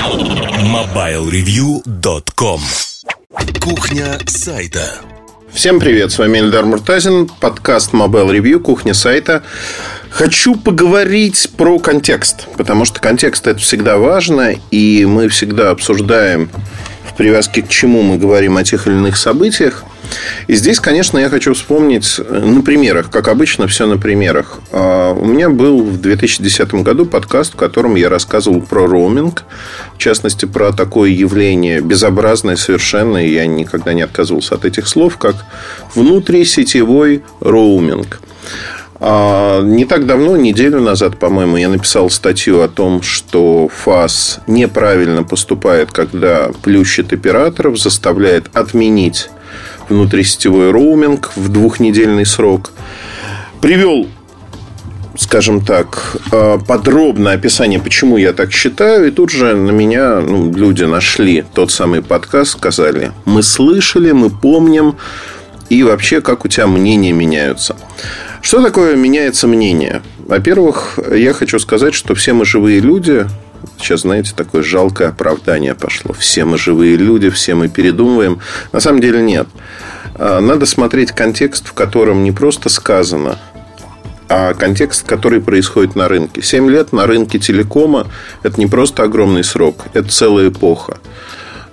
MobileReview.com Кухня сайта Всем привет, с вами Эльдар Муртазин, подкаст Mobile Review, кухня сайта. Хочу поговорить про контекст, потому что контекст это всегда важно, и мы всегда обсуждаем в привязке к чему мы говорим о тех или иных событиях. И здесь, конечно, я хочу вспомнить на примерах, как обычно, все на примерах. А, у меня был в 2010 году подкаст, в котором я рассказывал про роуминг, в частности, про такое явление безобразное совершенно, и я никогда не отказывался от этих слов, как внутрисетевой роуминг. А, не так давно, неделю назад, по-моему, я написал статью о том, что ФАС неправильно поступает, когда плющит операторов, заставляет отменить внутрисетевой роуминг в двухнедельный срок. Привел скажем так, э, подробное описание, почему я так считаю. И тут же на меня ну, люди нашли тот самый подкаст, сказали, мы слышали, мы помним, и вообще, как у тебя мнения меняются. Что такое меняется мнение? Во-первых, я хочу сказать, что все мы живые люди, Сейчас, знаете, такое жалкое оправдание пошло. Все мы живые люди, все мы передумываем. На самом деле нет. А, надо смотреть контекст, в котором не просто сказано, а контекст, который происходит на рынке. Семь лет на рынке телекома – это не просто огромный срок, это целая эпоха.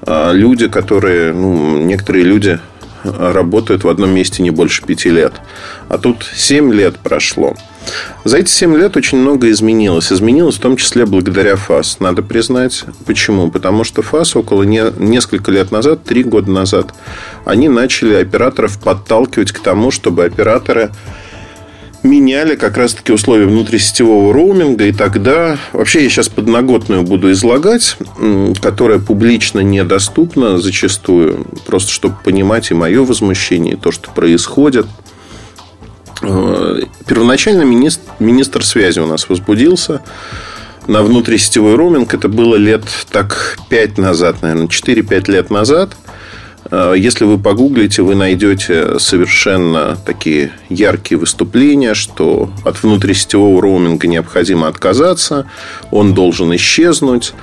А, люди, которые, ну, некоторые люди работают в одном месте не больше пяти лет. А тут семь лет прошло. За эти 7 лет очень много изменилось. Изменилось в том числе благодаря ФАС. Надо признать. Почему? Потому что ФАС около не, несколько лет назад, три года назад, они начали операторов подталкивать к тому, чтобы операторы меняли как раз-таки условия внутрисетевого роуминга. И тогда... Вообще, я сейчас подноготную буду излагать, которая публично недоступна зачастую. Просто чтобы понимать и мое возмущение, и то, что происходит – первоначально министр, министр связи у нас возбудился на внутрисетевой роуминг. Это было лет так 5 назад, наверное, 4-5 лет назад. Э, если вы погуглите, вы найдете совершенно такие яркие выступления, что от внутрисетевого роуминга необходимо отказаться, он должен исчезнуть.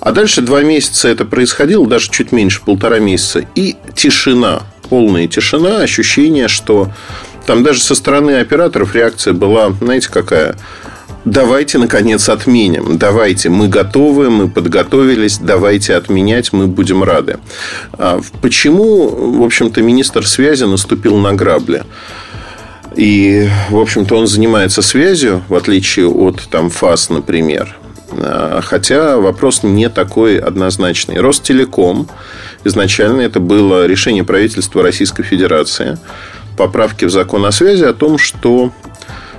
А дальше два месяца это происходило, даже чуть меньше, полтора месяца. И тишина, полная тишина, ощущение, что там даже со стороны операторов реакция была, знаете, какая? Давайте, наконец, отменим. Давайте, мы готовы, мы подготовились, давайте отменять, мы будем рады. А почему, в общем-то, министр связи наступил на грабли? И, в общем-то, он занимается связью, в отличие от там, ФАС, например. А, хотя вопрос не такой однозначный. Ростелеком изначально это было решение правительства Российской Федерации – поправки в закон о связи о том, что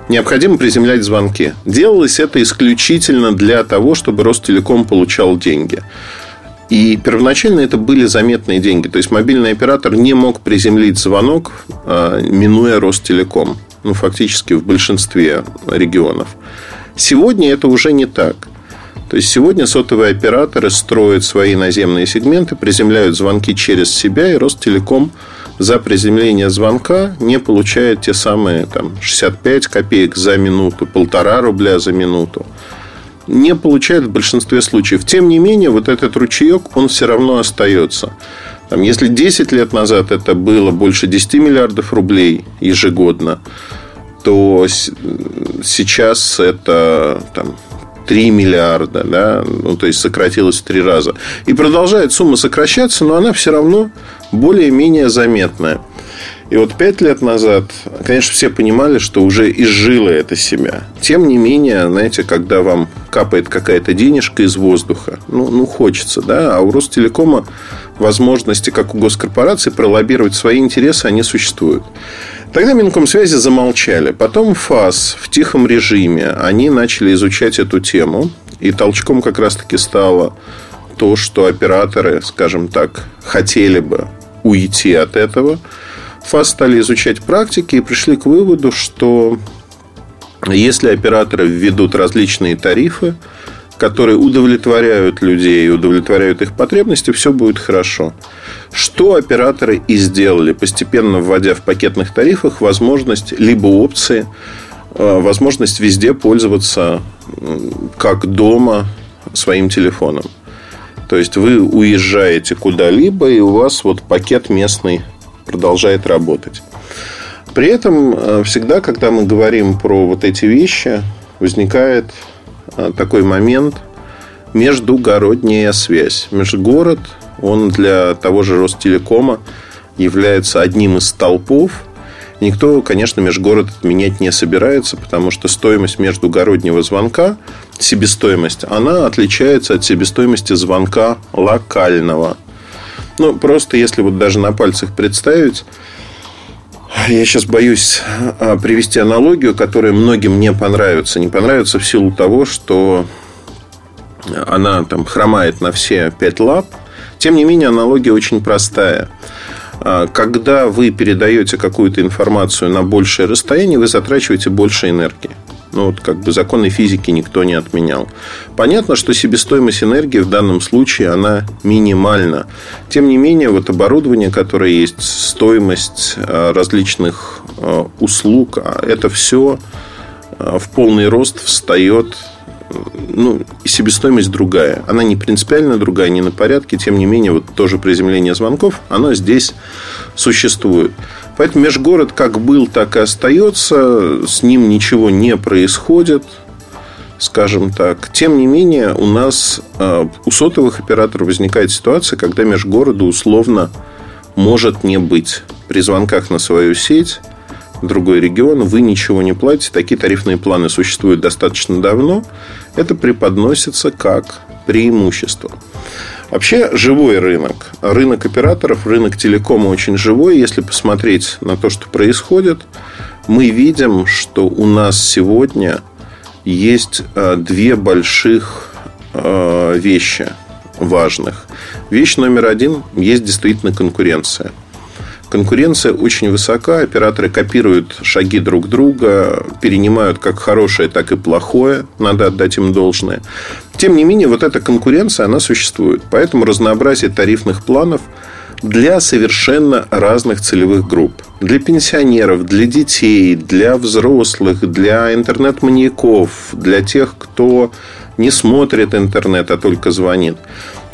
необходимо приземлять звонки. Делалось это исключительно для того, чтобы Ростелеком получал деньги. И первоначально это были заметные деньги. То есть мобильный оператор не мог приземлить звонок, а, минуя Ростелеком. Ну, фактически в большинстве регионов. Сегодня это уже не так. То есть сегодня сотовые операторы строят свои наземные сегменты, приземляют звонки через себя, и Ростелеком за приземление звонка не получает те самые там, 65 копеек за минуту, полтора рубля за минуту. Не получает в большинстве случаев. Тем не менее, вот этот ручеек, он все равно остается. Там, если 10 лет назад это было больше 10 миллиардов рублей ежегодно, то сейчас это там, 3 миллиарда, да, ну, то есть сократилось в три раза. И продолжает сумма сокращаться, но она все равно более-менее заметная. И вот пять лет назад, конечно, все понимали, что уже изжило это себя. Тем не менее, знаете, когда вам капает какая-то денежка из воздуха, ну, ну хочется, да, а у Ростелекома возможности, как у госкорпорации, пролоббировать свои интересы, они существуют. Тогда Минкомсвязи замолчали. Потом ФАС в тихом режиме, они начали изучать эту тему. И толчком как раз-таки стало то, что операторы, скажем так, хотели бы уйти от этого. ФАС стали изучать практики и пришли к выводу, что если операторы введут различные тарифы, которые удовлетворяют людей, удовлетворяют их потребности, все будет хорошо. Что операторы и сделали, постепенно вводя в пакетных тарифах возможность либо опции, э, возможность везде пользоваться как дома своим телефоном. То есть вы уезжаете куда-либо, и у вас вот пакет местный продолжает работать. При этом э, всегда, когда мы говорим про вот эти вещи, возникает такой момент междугородняя связь. Межгород, он для того же Ростелекома является одним из столпов. Никто, конечно, межгород менять не собирается, потому что стоимость междугороднего звонка, себестоимость, она отличается от себестоимости звонка локального. Ну, просто если вот даже на пальцах представить, я сейчас боюсь а, привести аналогию, которая многим не понравится. Не понравится в силу того, что она там хромает на все пять лап. Тем не менее, аналогия очень простая. А, когда вы передаете какую-то информацию на большее расстояние, вы затрачиваете больше энергии. Ну, вот как бы законы физики никто не отменял. Понятно, что себестоимость энергии в данном случае, она минимальна. Тем не менее, вот оборудование, которое есть, стоимость а, различных а, услуг, это все в полный рост встает ну, себестоимость другая. Она не принципиально другая, не на порядке. Тем не менее, вот тоже приземление звонков, оно здесь существует. Поэтому межгород как был, так и остается. С ним ничего не происходит скажем так. Тем не менее, у нас а, у сотовых операторов возникает ситуация, когда межгорода условно может не быть. При звонках на свою сеть другой регион, вы ничего не платите. Такие тарифные планы существуют достаточно давно. Это преподносится как преимущество. Вообще живой рынок. Рынок операторов, рынок телекома очень живой. Если посмотреть на то, что происходит, мы видим, что у нас сегодня есть э, две больших э, вещи важных. Вещь номер один – есть действительно конкуренция – Конкуренция очень высока, операторы копируют шаги друг друга, перенимают как хорошее, так и плохое, надо отдать им должное. Тем не менее, вот эта конкуренция, она существует. Поэтому разнообразие тарифных планов для совершенно разных целевых групп. Для пенсионеров, для детей, для взрослых, для интернет-маньяков, для тех, кто не смотрит интернет, а только звонит.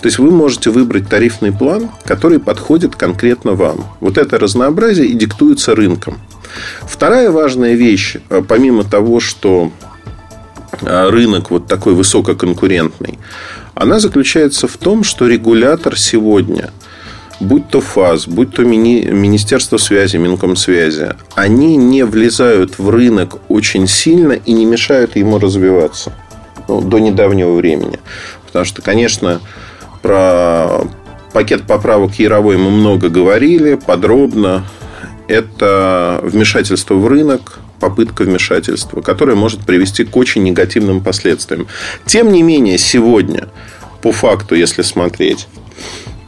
То есть вы можете выбрать тарифный план, который подходит конкретно вам. Вот это разнообразие и диктуется рынком. Вторая важная вещь, э, помимо того, что э, рынок вот такой высококонкурентный, она заключается в том, что регулятор сегодня, будь то ФАС, будь то мини, Министерство связи, Минкомсвязи, они не влезают в рынок очень сильно и не мешают ему развиваться ну, до недавнего времени. Потому что, конечно, про пакет поправок Яровой мы много говорили, подробно. Это вмешательство в рынок, попытка вмешательства, которая может привести к очень негативным последствиям. Тем не менее, сегодня, по факту, если смотреть,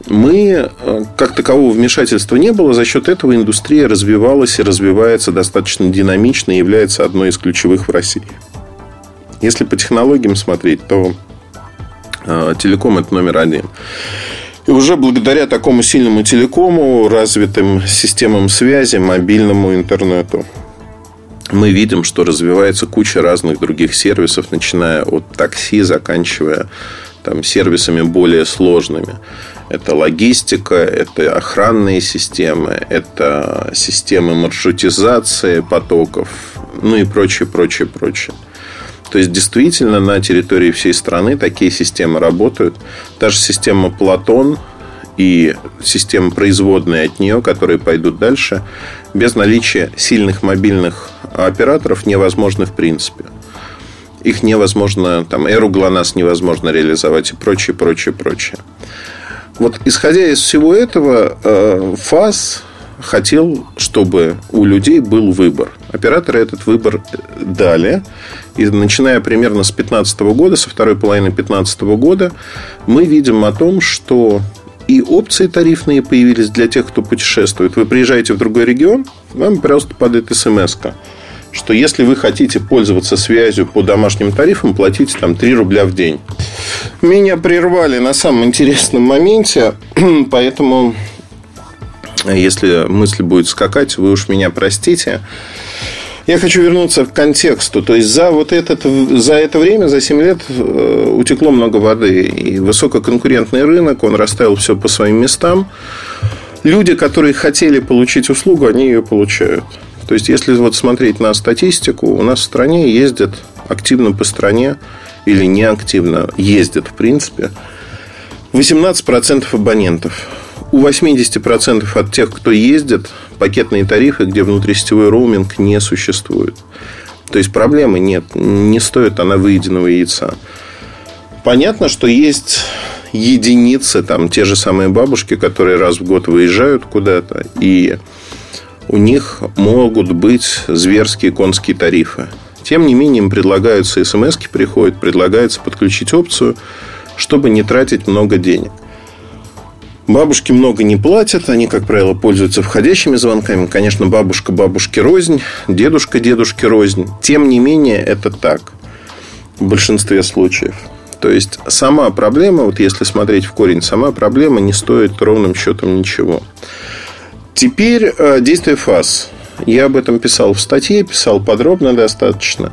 мы, э, как такового вмешательства не было, за счет этого индустрия развивалась и развивается достаточно динамично и является одной из ключевых в России. Если по технологиям смотреть, то телеком – это номер один. И уже благодаря такому сильному телекому, развитым системам связи, мобильному интернету, мы видим, что развивается куча разных других сервисов, начиная от такси, заканчивая там, сервисами более сложными. Это логистика, это охранные системы, это системы маршрутизации потоков, ну и прочее, прочее, прочее. То есть, действительно, на территории всей страны такие системы работают. Та же система Платон и система производная от нее, которые пойдут дальше, без наличия сильных мобильных операторов невозможно в принципе. Их невозможно, там, эру ГЛОНАСС невозможно реализовать и прочее, прочее, прочее. Вот исходя из всего этого, э, ФАС хотел, чтобы у людей был выбор. Операторы этот выбор дали. И начиная примерно с 2015 года, со второй половины 2015 года, мы видим о том, что и опции тарифные появились для тех, кто путешествует. Вы приезжаете в другой регион, вам просто падает смс что если вы хотите пользоваться связью по домашним тарифам, платите там 3 рубля в день. Меня прервали на самом интересном моменте, поэтому если мысль будет скакать, вы уж меня простите. Я хочу вернуться к контексту. То есть за вот этот, за это время, за 7 лет э, утекло много воды. И высококонкурентный рынок, он расставил все по своим местам. Люди, которые хотели получить услугу, они ее получают. То есть, если вот смотреть на статистику, у нас в стране ездят активно по стране или неактивно ездят, в принципе, 18% абонентов. У 80% от тех, кто ездит, пакетные тарифы, где внутрисетевой роуминг не существует. То есть проблемы нет, не стоит она выеденного яйца. Понятно, что есть единицы, там те же самые бабушки, которые раз в год выезжают куда-то, и у них могут быть зверские конские тарифы. Тем не менее, им предлагаются смс приходят, предлагается подключить опцию, чтобы не тратить много денег. Бабушки много не платят, они, как правило, пользуются входящими звонками. Конечно, бабушка бабушке рознь, дедушка дедушке рознь. Тем не менее, это так в большинстве случаев. То есть, сама проблема, вот если смотреть в корень, сама проблема не стоит ровным счетом ничего. Теперь э, действие фаз. Я об этом писал в статье, писал подробно достаточно.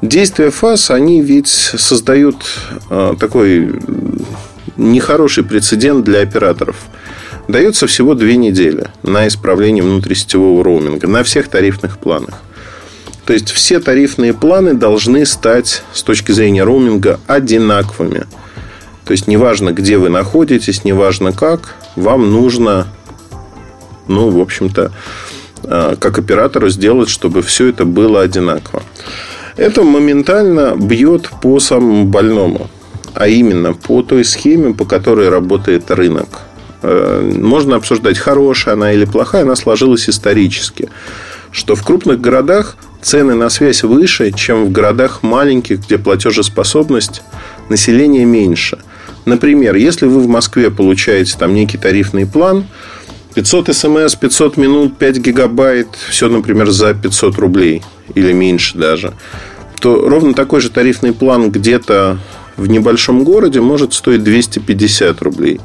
Действия фаз, они ведь создают э, такой нехороший прецедент для операторов. Дается всего две недели на исправление внутрисетевого роуминга на всех тарифных планах. То есть все тарифные планы должны стать с точки зрения роуминга одинаковыми. То есть неважно, где вы находитесь, неважно как, вам нужно, ну, в общем-то, э, как оператору сделать, чтобы все это было одинаково. Это моментально бьет по самому больному а именно по той схеме, по которой работает рынок. Э, можно обсуждать, хорошая она или плохая, она сложилась исторически. Что в крупных городах цены на связь выше, чем в городах маленьких, где платежеспособность населения меньше. Например, если вы в Москве получаете там некий тарифный план, 500 смс, 500 минут, 5 гигабайт, все, например, за 500 рублей или меньше даже, то ровно такой же тарифный план где-то в небольшом городе может стоить 250 рублей.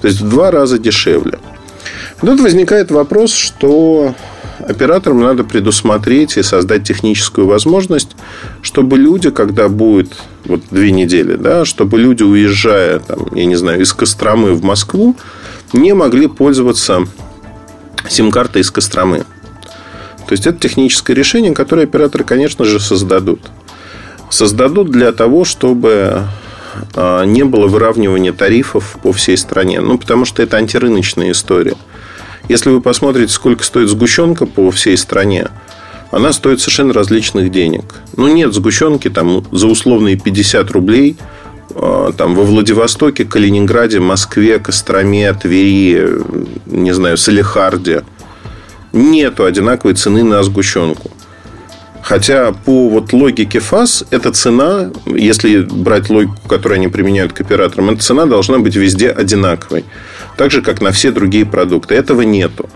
То есть в два раза дешевле. Тут возникает вопрос, что операторам надо предусмотреть и создать техническую возможность, чтобы люди, когда будет вот две недели, да, чтобы люди, уезжая, там, я не знаю, из Костромы в Москву, не могли пользоваться сим-картой из Костромы. То есть это техническое решение, которое операторы, конечно же, создадут создадут для того, чтобы а, не было выравнивания тарифов по всей стране. Ну, потому что это антирыночная история. Если вы посмотрите, сколько стоит сгущенка по всей стране, она стоит совершенно различных денег. Ну, нет сгущенки там за условные 50 рублей а, там, во Владивостоке, Калининграде, Москве, Костроме, Твери, не знаю, Салихарде. Нету одинаковой цены на сгущенку. Хотя по вот логике ФАС эта цена, если брать логику, которую они применяют к операторам, эта цена должна быть везде одинаковой. Так же, как на все другие продукты. Этого нету.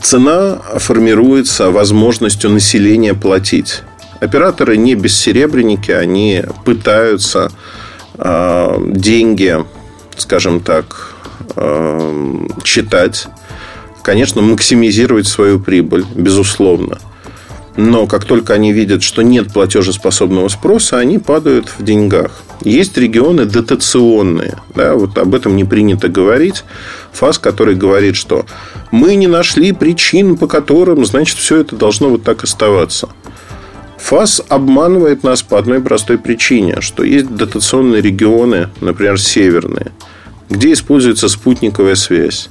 Цена формируется возможностью населения платить. Операторы не бессеребренники, они пытаются э, деньги, скажем так, э, читать, конечно, максимизировать свою прибыль, безусловно. Но как только они видят, что нет платежеспособного спроса, они падают в деньгах. Есть регионы дотационные. Да, вот об этом не принято говорить. ФАС, который говорит, что мы не нашли причин, по которым, значит, все это должно вот так оставаться. ФАС обманывает нас по одной простой причине, что есть дотационные регионы, например, северные, где используется спутниковая связь.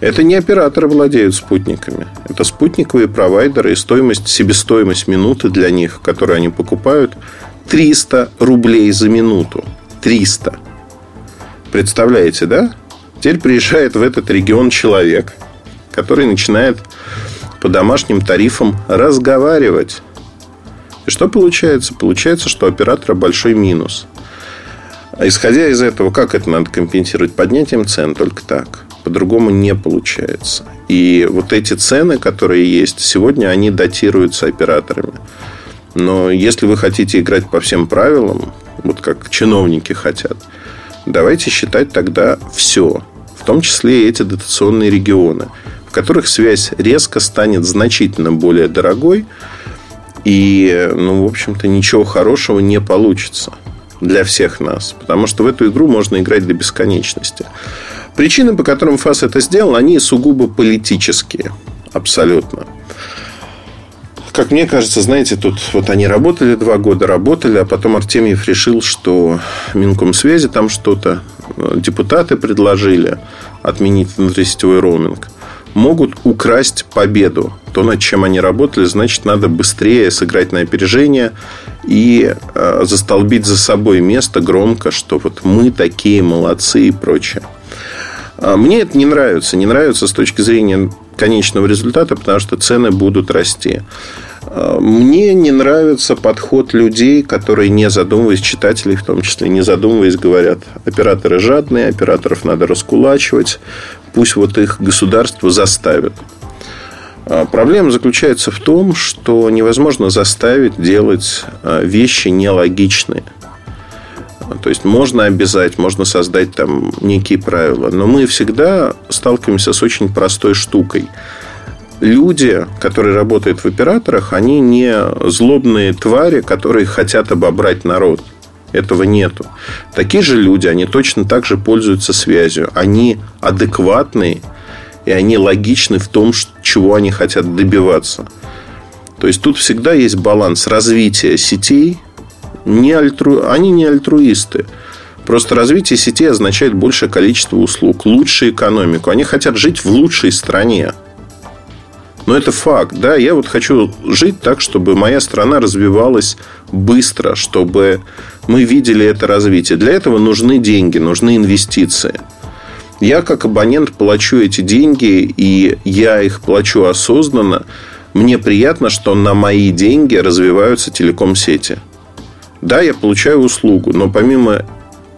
Это не операторы владеют спутниками. Это спутниковые провайдеры и стоимость, себестоимость минуты для них, которую они покупают, 300 рублей за минуту. 300. Представляете, да? Теперь приезжает в этот регион человек, который начинает по домашним тарифам разговаривать. И что получается? Получается, что у оператора большой минус. А исходя из этого, как это надо компенсировать? Поднятием цен только так. По-другому не получается. И вот эти цены, которые есть сегодня, они датируются операторами. Но если вы хотите играть по всем правилам, вот как чиновники хотят, давайте считать тогда все, в том числе и эти дотационные регионы, в которых связь резко станет значительно более дорогой, И, ну, в общем-то, ничего хорошего не получится для всех нас. Потому что в эту игру можно играть до бесконечности. Причины, по которым ФАС это сделал, они сугубо политические. Абсолютно. Как мне кажется, знаете, тут вот они работали два года, работали, а потом Артемьев решил, что Минкомсвязи там что-то, э, депутаты предложили отменить внутрисетевой роуминг могут украсть победу. То, над чем они работали, значит, надо быстрее сыграть на опережение и э, застолбить за собой место громко, что вот мы такие молодцы и прочее. А мне это не нравится. Не нравится с точки зрения конечного результата, потому что цены будут расти. А, мне не нравится подход людей, которые, не задумываясь, читателей в том числе, не задумываясь, говорят, операторы жадные, операторов надо раскулачивать, пусть вот их государство заставит. А, проблема заключается в том, что невозможно заставить делать вещи нелогичные. То есть можно обязать, можно создать там некие правила. Но мы всегда сталкиваемся с очень простой штукой – люди, которые работают в операторах, они не злобные твари, которые хотят обобрать народ. Этого нету. Такие же люди, они точно так же пользуются связью. Они адекватные, и они логичны в том, чего они хотят добиваться. То есть тут всегда есть баланс развития сетей. Не альтру... Они не альтруисты. Просто развитие сетей означает большее количество услуг, лучшую экономику. Они хотят жить в лучшей стране. Но это факт. Да, я вот хочу жить так, чтобы моя страна развивалась быстро, чтобы мы видели это развитие. Для этого нужны деньги, нужны инвестиции. Я как абонент плачу эти деньги, и я их плачу осознанно. Мне приятно, что на мои деньги развиваются телеком-сети. Да, я получаю услугу, но помимо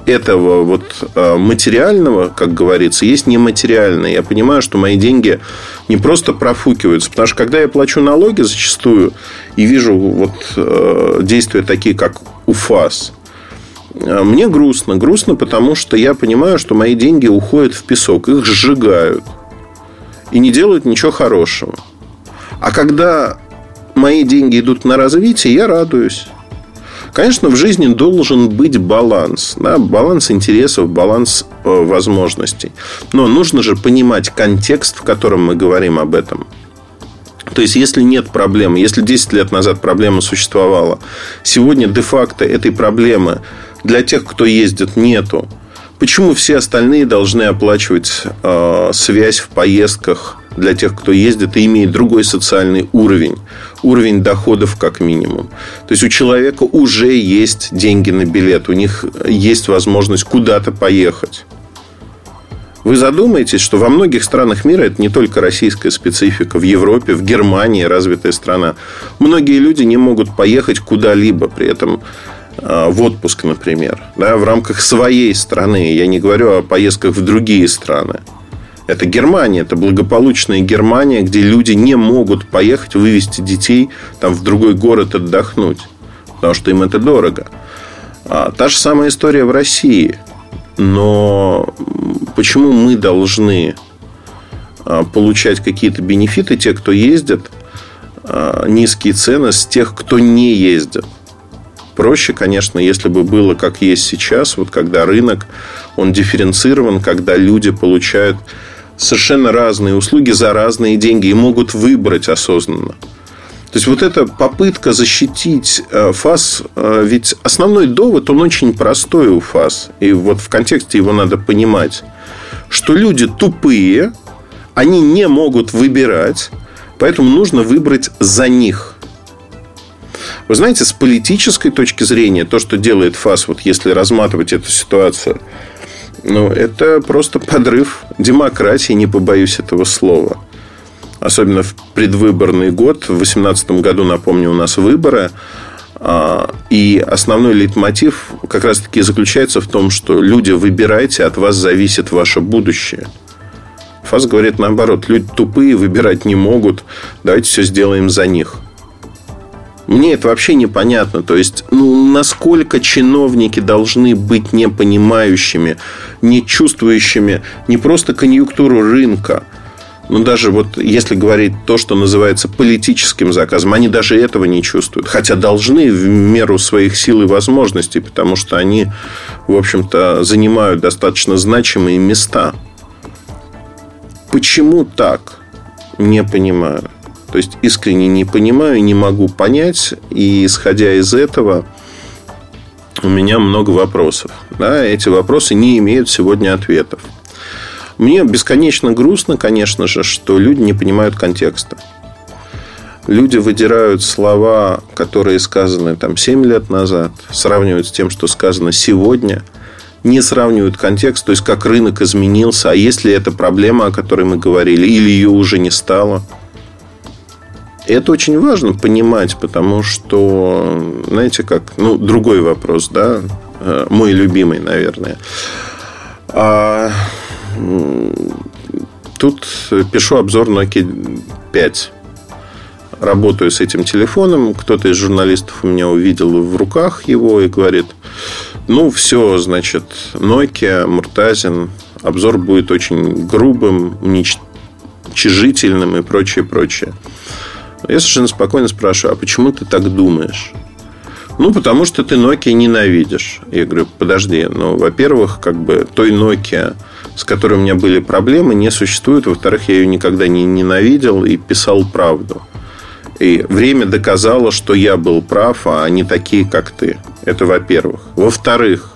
этого вот а, материального, как говорится, есть нематериальное. Я понимаю, что мои деньги не просто профукиваются, потому что когда я плачу налоги зачастую и вижу вот а, действия такие, как УФАС, а, мне грустно. Грустно, потому что я понимаю, что мои деньги уходят в песок, их сжигают и не делают ничего хорошего. А когда мои деньги идут на развитие, я радуюсь. Конечно, в жизни должен быть баланс. Да? Баланс интересов, баланс э, возможностей. Но нужно же понимать контекст, в котором мы говорим об этом. То есть, если нет проблемы, если 10 лет назад проблема существовала, сегодня де-факто этой проблемы для тех, кто ездит, нету. Почему все остальные должны оплачивать э, связь в поездках для тех, кто ездит и имеет другой социальный уровень? Уровень доходов как минимум. То есть у человека уже есть деньги на билет, у них есть возможность куда-то поехать. Вы задумаетесь, что во многих странах мира это не только российская специфика. В Европе, в Германии развитая страна. Многие люди не могут поехать куда-либо. При этом Э, в отпуск, например, да, в рамках своей страны. Я не говорю о поездках в другие страны. Это Германия, это благополучная Германия, где люди не могут поехать вывести детей там, в другой город отдохнуть, потому что им это дорого. А, та же самая история в России. Но почему мы должны а, получать какие-то бенефиты, те, кто ездит, а, низкие цены с тех, кто не ездит? проще, конечно, если бы было как есть сейчас, вот когда рынок, он дифференцирован, когда люди получают совершенно разные услуги за разные деньги и могут выбрать осознанно. То есть вот эта попытка защитить э, ФАС, э, ведь основной довод, он очень простой у ФАС. И вот в контексте его надо понимать, что люди тупые, они не могут выбирать, поэтому нужно выбрать за них. Вы знаете, с политической точки зрения, то, что делает ФАС, вот если разматывать эту ситуацию, ну, это просто подрыв демократии, не побоюсь этого слова. Особенно в предвыборный год. В 2018 году, напомню, у нас выборы. А, и основной лейтмотив как раз-таки заключается в том, что люди выбирайте, от вас зависит ваше будущее. ФАС говорит наоборот, люди тупые, выбирать не могут, давайте все сделаем за них. Мне это вообще непонятно. То есть, ну, насколько чиновники должны быть непонимающими, не чувствующими не просто конъюнктуру рынка, ну, даже вот если говорить то, что называется политическим заказом, они даже этого не чувствуют. Хотя должны в меру своих сил и возможностей, потому что они, в общем-то, занимают достаточно значимые места. Почему так? Не понимаю. То есть, искренне не понимаю, не могу понять. И, исходя из этого, у меня много вопросов. Да, эти вопросы не имеют сегодня ответов. Мне бесконечно грустно, конечно же, что люди не понимают контекста. Люди выдирают слова, которые сказаны там 7 лет назад, сравнивают с тем, что сказано сегодня, не сравнивают контекст, то есть как рынок изменился, а есть ли это проблема, о которой мы говорили, или ее уже не стало. Это очень важно понимать, потому что, знаете, как, ну, другой вопрос, да, э, мой любимый, наверное. А Тут пишу обзор Nokia 5. Работаю с этим телефоном. Кто-то из журналистов у меня увидел в руках его и говорит, ну, все, значит, Nokia, Муртазин. Обзор будет очень грубым, уничтожительным и прочее, прочее. Я совершенно спокойно спрашиваю, а почему ты так думаешь? Ну, потому что ты Nokia ненавидишь. Я говорю, подожди, ну, во-первых, как бы той Nokia, с которой у меня были проблемы, не существует. Во-вторых, я ее никогда не ненавидел и писал правду. И время доказало, что я был прав, а они такие, как ты. Это во-первых. Во-вторых,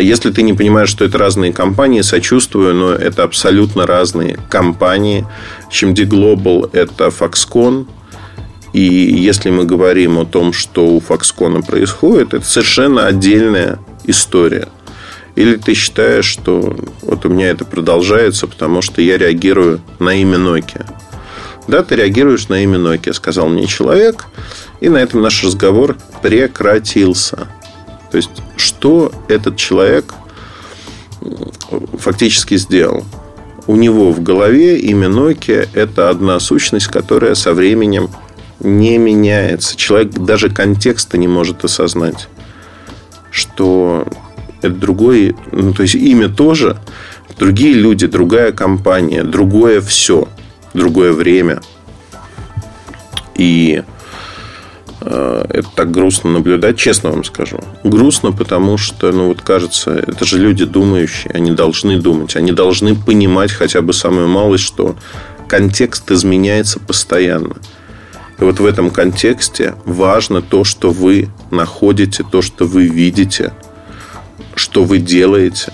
если ты не понимаешь, что это разные компании, сочувствую, но это абсолютно разные компании. HMD Global – это Foxconn. И если мы говорим о том, что у Foxconn происходит, это совершенно отдельная история – или ты считаешь, что вот у меня это продолжается, потому что я реагирую на имя Nokia? Да, ты реагируешь на имя Nokia, сказал мне человек. И на этом наш разговор прекратился. То есть, что этот человек фактически сделал? У него в голове имя Nokia – это одна сущность, которая со временем не меняется. Человек даже контекста не может осознать, что это другой, ну, то есть имя тоже, другие люди, другая компания, другое все, другое время. И это так грустно наблюдать, честно вам скажу. Грустно, потому что, ну, вот кажется, это же люди думающие, они должны думать, они должны понимать хотя бы самую малость, что контекст изменяется постоянно. И вот в этом контексте важно то, что вы находите, то, что вы видите – что вы делаете.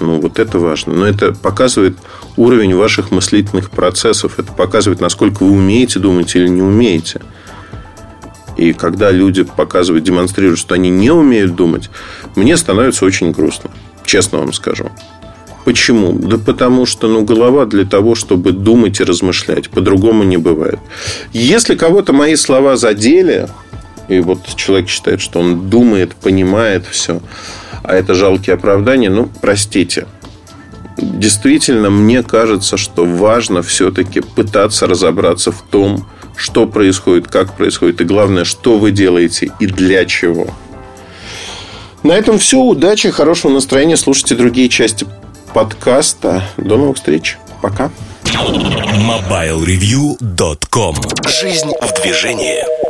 Ну, вот это важно. Но это показывает уровень ваших мыслительных процессов. Это показывает, насколько вы умеете думать или не умеете. И когда люди показывают, демонстрируют, что они не умеют думать, мне становится очень грустно. Честно вам скажу. Почему? Да потому что ну, голова для того, чтобы думать и размышлять. По-другому не бывает. Если кого-то мои слова задели, и вот человек считает, что он думает, понимает все, а это жалкие оправдания, ну, простите. Действительно, мне кажется, что важно все-таки пытаться разобраться в том, что происходит, как происходит, и главное, что вы делаете и для чего. На этом все. Удачи, хорошего настроения. Слушайте другие части подкаста. До новых встреч. Пока. MobileReview.com Жизнь в движении.